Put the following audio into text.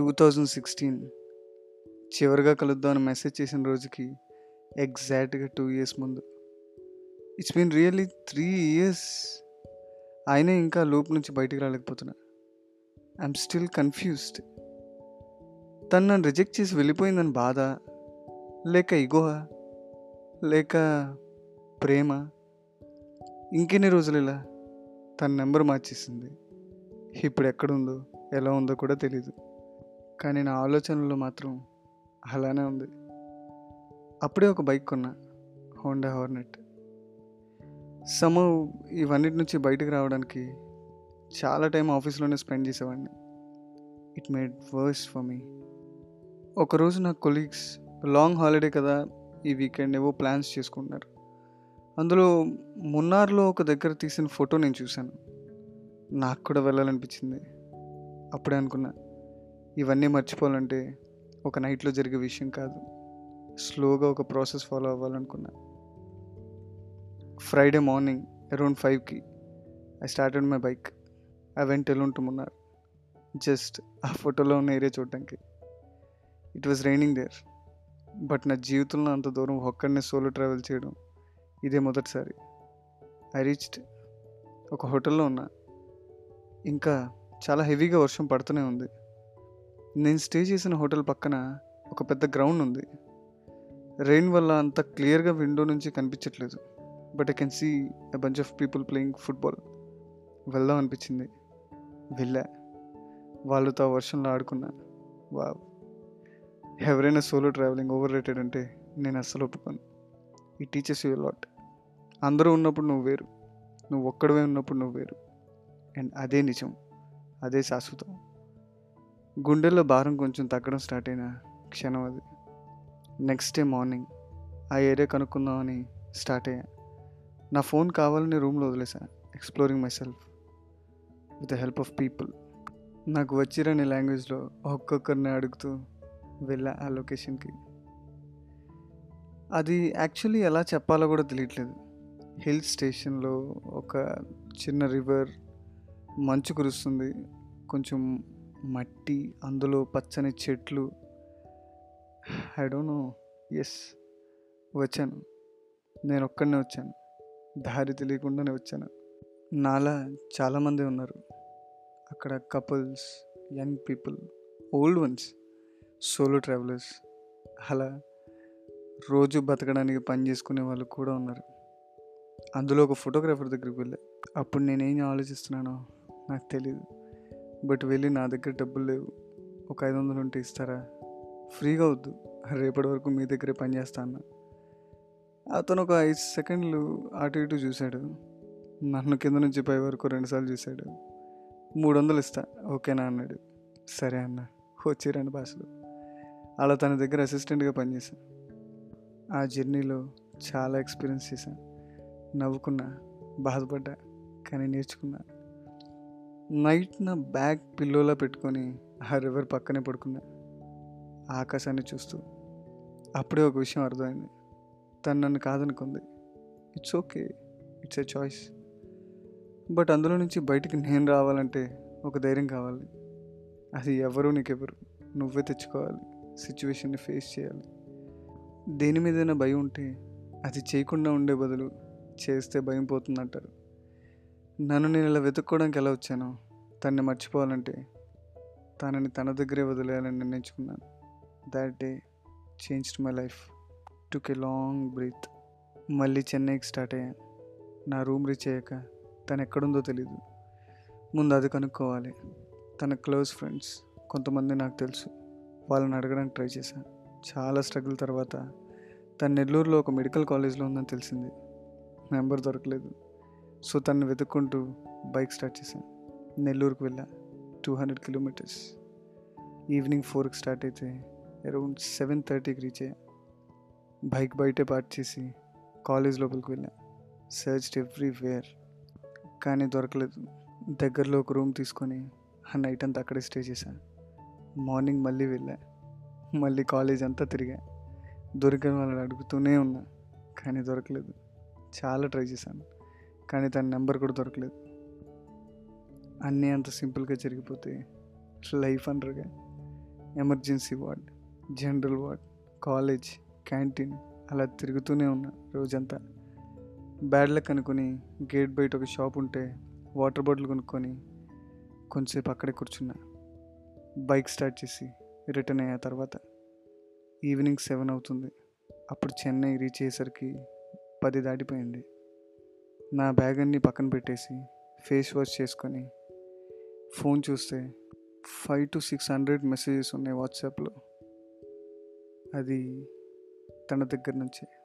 Two thousand sixteen చివరిగా కలుద్దాం అని మెసేజ్ చేసిన రోజుకి ఎగ్జాక్ట్గా టూ ఇయర్స్ ముందు. It's mean really three years అయినా ఇంకా లూప్ నుంచి బయటికి రాలేకపోతున్నా. ఐఎమ్ స్టిల్ కన్ఫ్యూజ్డ్ తను నన్ను రిజెక్ట్ చేసి వెళ్ళిపోయిందని బాధ లేక ఇగోహ లేక ప్రేమ? ఇంకెన్ని రోజులు ఇలా? తన నెంబర్ మార్చేసింది. ఇప్పుడు ఎక్కడుందో ఎలా ఉందో కూడా తెలీదు. కానీ నా ఆలోచనలు మాత్రం అలానే ఉంది. అప్పుడే ఒక బైక్ కొన్నా హోండా హార్నెట్. సమ ఇవన్నిటి నుంచి బయటకు రావడానికి చాలా టైం ఆఫీస్లోనే స్పెండ్ చేసేవాడిని. It made worse for me. ఒకరోజు నా కొలీగ్స్ లాంగ్ హాలిడే కదా ఈ వీకెండ్ ఏవో ప్లాన్స్ చేసుకుంటున్నారు. అందులో మున్నార్లో ఒక దగ్గర తీసిన ఫోటో నేను చూశాను. నాకు కూడా వెళ్ళాలనిపించింది. అప్పుడే అనుకున్నా ఇవన్నీ మర్చిపోవాలంటే ఒక నైట్లో జరిగే విషయం కాదు. స్లోగా ఒక ప్రాసెస్ ఫాలో అవ్వాలనుకున్నా. ఫ్రైడే మార్నింగ్ అరౌండ్ ఫైవ్కి I started my bike. I went to Munnar. Just ఆ ఫోటోలో ఉన్న ఏరియా చూడటానికి it was raining there. But నా జీవితంలో అంత దూరం ఒక్కడనే సోలో ట్రావెల్ చేయడం ఇదే మొదటిసారి. ఐ రీచ్డ్ ఒక హోటల్లో ఉన్నా. ఇంకా చాలా హెవీగా వర్షం పడుతూనే ఉంది. నేను స్టే చేసిన హోటల్ పక్కన ఒక పెద్ద గ్రౌండ్ ఉంది. రెయిన్ వల్ల అంత క్లియర్గా విండో నుంచి కనిపించట్లేదు. But I can see a bunch of people playing football వెళ్దాం అనిపించింది. వెళ్ళా. వాళ్ళతో ఆ వర్షంలో ఆడుకున్నా. వా ఎవరైనా సోలో ట్రావెలింగ్ ఓవర్ రేటెడ్ అంటే నేను అస్సలు ఒప్పుకోను. ఈ టీచర్స్ యూ లాట్ అందరూ ఉన్నప్పుడు నువ్వు వేరు. నువ్వు ఒక్కడవే ఉన్నప్పుడు నువ్వు వేరు. అండ్ అదే నిజం. అదే శాశ్వతం. గుండెల్లో భారం కొంచెం తగ్గడం స్టార్ట్ అయిన క్షణం అది. నెక్స్ట్ డే మార్నింగ్ ఆ ఏరియా కనుక్కుందామని స్టార్ట్ అయ్యా. నా ఫోన్ కావాలని రూమ్లో వదిలేసా exploring myself with the help of people నాకు వచ్చిరని లాంగ్వేజ్లో ఒక్కొక్కరిని అడుగుతూ వెళ్ళా ఆ లొకేషన్కి అది యాక్చువల్లీ ఎలా చెప్పాలో కూడా తెలియట్లేదు. హిల్ స్టేషన్లో ఒక చిన్న రివర్ మంచు కురుస్తుంది కొంచెం మట్టి అందులో పచ్చని చెట్లు. ఐ డోంట్ నో ఎస్ వచ్చాను. నేను ఒక్కడనే వచ్చాను. దారి తెలియకుండానే వచ్చాను. నాలా చాలామంది ఉన్నారు. అక్కడ couples young people old ones solo travellers అలా రోజు బతకడానికి పని చేసుకునే వాళ్ళు కూడా ఉన్నారు. అందులో ఒక ఫోటోగ్రాఫర్ దగ్గరికి వెళ్ళా. అప్పుడు నేనేం ఆలోచిస్తున్నానో నాకు తెలియదు బట్ వెళ్ళి నా దగ్గర డబ్బులు లేవు. ఒక ఐదు వందలు ఉంటే ఇస్తారా? ఫ్రీగా వద్దు. రేపటి వరకు మీ దగ్గరే పనిచేస్తా అన్న. అతను ఒక ఐదు సెకండ్లు అటు ఇటు చూశాడు. నన్ను కింద నుంచి పై వరకు రెండుసార్లు చూశాడు. మూడు వందలు ఇస్తా. ఓకేనా అన్నాడు. సరే అన్న. వచ్చి రెండు భాషలు అలా తన దగ్గర అసిస్టెంట్గా పనిచేశాను ఆ జర్నీలో చాలా ఎక్స్పీరియన్స్ చేశాను నవ్వుకున్నా బాధపడ్డా కానీ నేర్చుకున్నా. నైట్ నా బ్యాగ్ పిల్లోలా పెట్టుకొని ఆ రివర్ పక్కనే పడుకున్నా. ఆకాశాన్ని చూస్తూ. అప్పుడే ఒక విషయం అర్థమైంది. తను నన్ను కాదనుకుంది. It's okay. It's a choice. But అందులో నుంచి బయటికి నేను రావాలంటే ఒక ధైర్యం కావాలి. అది ఎవరు నీకెవరు. నువ్వే తెచ్చుకోవాలి. సిచ్యువేషన్ని ఫేస్ చేయాలి. దేని మీదైనా భయం ఉంటే అది చేయకుండా ఉండే బదులు చేస్తే భయం పోతుందంటారు. నన్ను నేను ఇలా వెతుక్కోవడానికి ఎలా వచ్చానో? తన్ని మర్చిపోవాలంటే తనని తన దగ్గరే వదిలేయాలని నిర్ణయించుకున్నాను. That day changed my life took a long breath మళ్ళీ చెన్నైకి స్టార్ట్ అయ్యాను. నా రూమ్ రీచ్ అయ్యాక తను ఎక్కడుందో తెలీదు. ముందు అది కనుక్కోవాలి. తన క్లోజ్ ఫ్రెండ్స్ కొంతమంది నాకు తెలుసు. వాళ్ళని అడగడానికి ట్రై చేశాను చాలా స్ట్రగుల్ తర్వాత తను నెల్లూరులో ఒక మెడికల్ కాలేజ్లో ఉందని తెలిసింది. నెంబర్ దొరకలేదు. సో తను వెతుక్కుంటూ బైక్ స్టార్ట్ చేశాను. నెల్లూరుకు వెళ్ళా. Two hundred kilometres. ఈవినింగ్ ఫోర్కి స్టార్ట్ అయితే అరౌండ్ సెవెన్ థర్టీకి రీచ్ అయ్యా. బైక్ బయటే పార్క్ చేసి కాలేజ్ లోపలికి వెళ్ళా. Search everywhere. కానీ దొరకలేదు. దగ్గరలో ఒక రూమ్ తీసుకొని ఆ నైట్ అంతా అక్కడే స్టే చేశాను మార్నింగ్ మళ్ళీ వెళ్ళా. మళ్ళీ కాలేజ్ అంతా తిరిగా. దొరికిన వాళ్ళని అడుగుతూనే ఉన్నా. కానీ దొరకలేదు. చాలా ట్రై చేశాను. కానీ తన నెంబర్ కూడా దొరకలేదు. అన్నీ అంత సింపుల్గా జరిగిపోతే life అండర్గా. Emergency ward general ward college canteen అలా తిరుగుతూనే ఉన్నా రోజంతా. బ్యాడ్ లక్ అనుకుని గేట్ బయట ఒక షాప్ ఉంటే వాటర్ బాటిల్ కొనుక్కొని కొంచెంసేపు అక్కడే కూర్చున్నా. బైక్ స్టార్ట్ చేసి రిటర్న్ అయ్యా తర్వాత ఈవినింగ్ సెవెన్ అవుతుంది. అప్పుడు చెన్నై రీచ్ అయ్యేసరికి పది దాటిపోయింది. నా బ్యాగ్ అన్ని పక్కన పెట్టేసి ఫేస్ వాష్ చేసుకొని ఫోన్ చూస్తే five to six hundred messages ఉన్నాయి వాట్సాప్లో. అది తన దగ్గర నుంచే.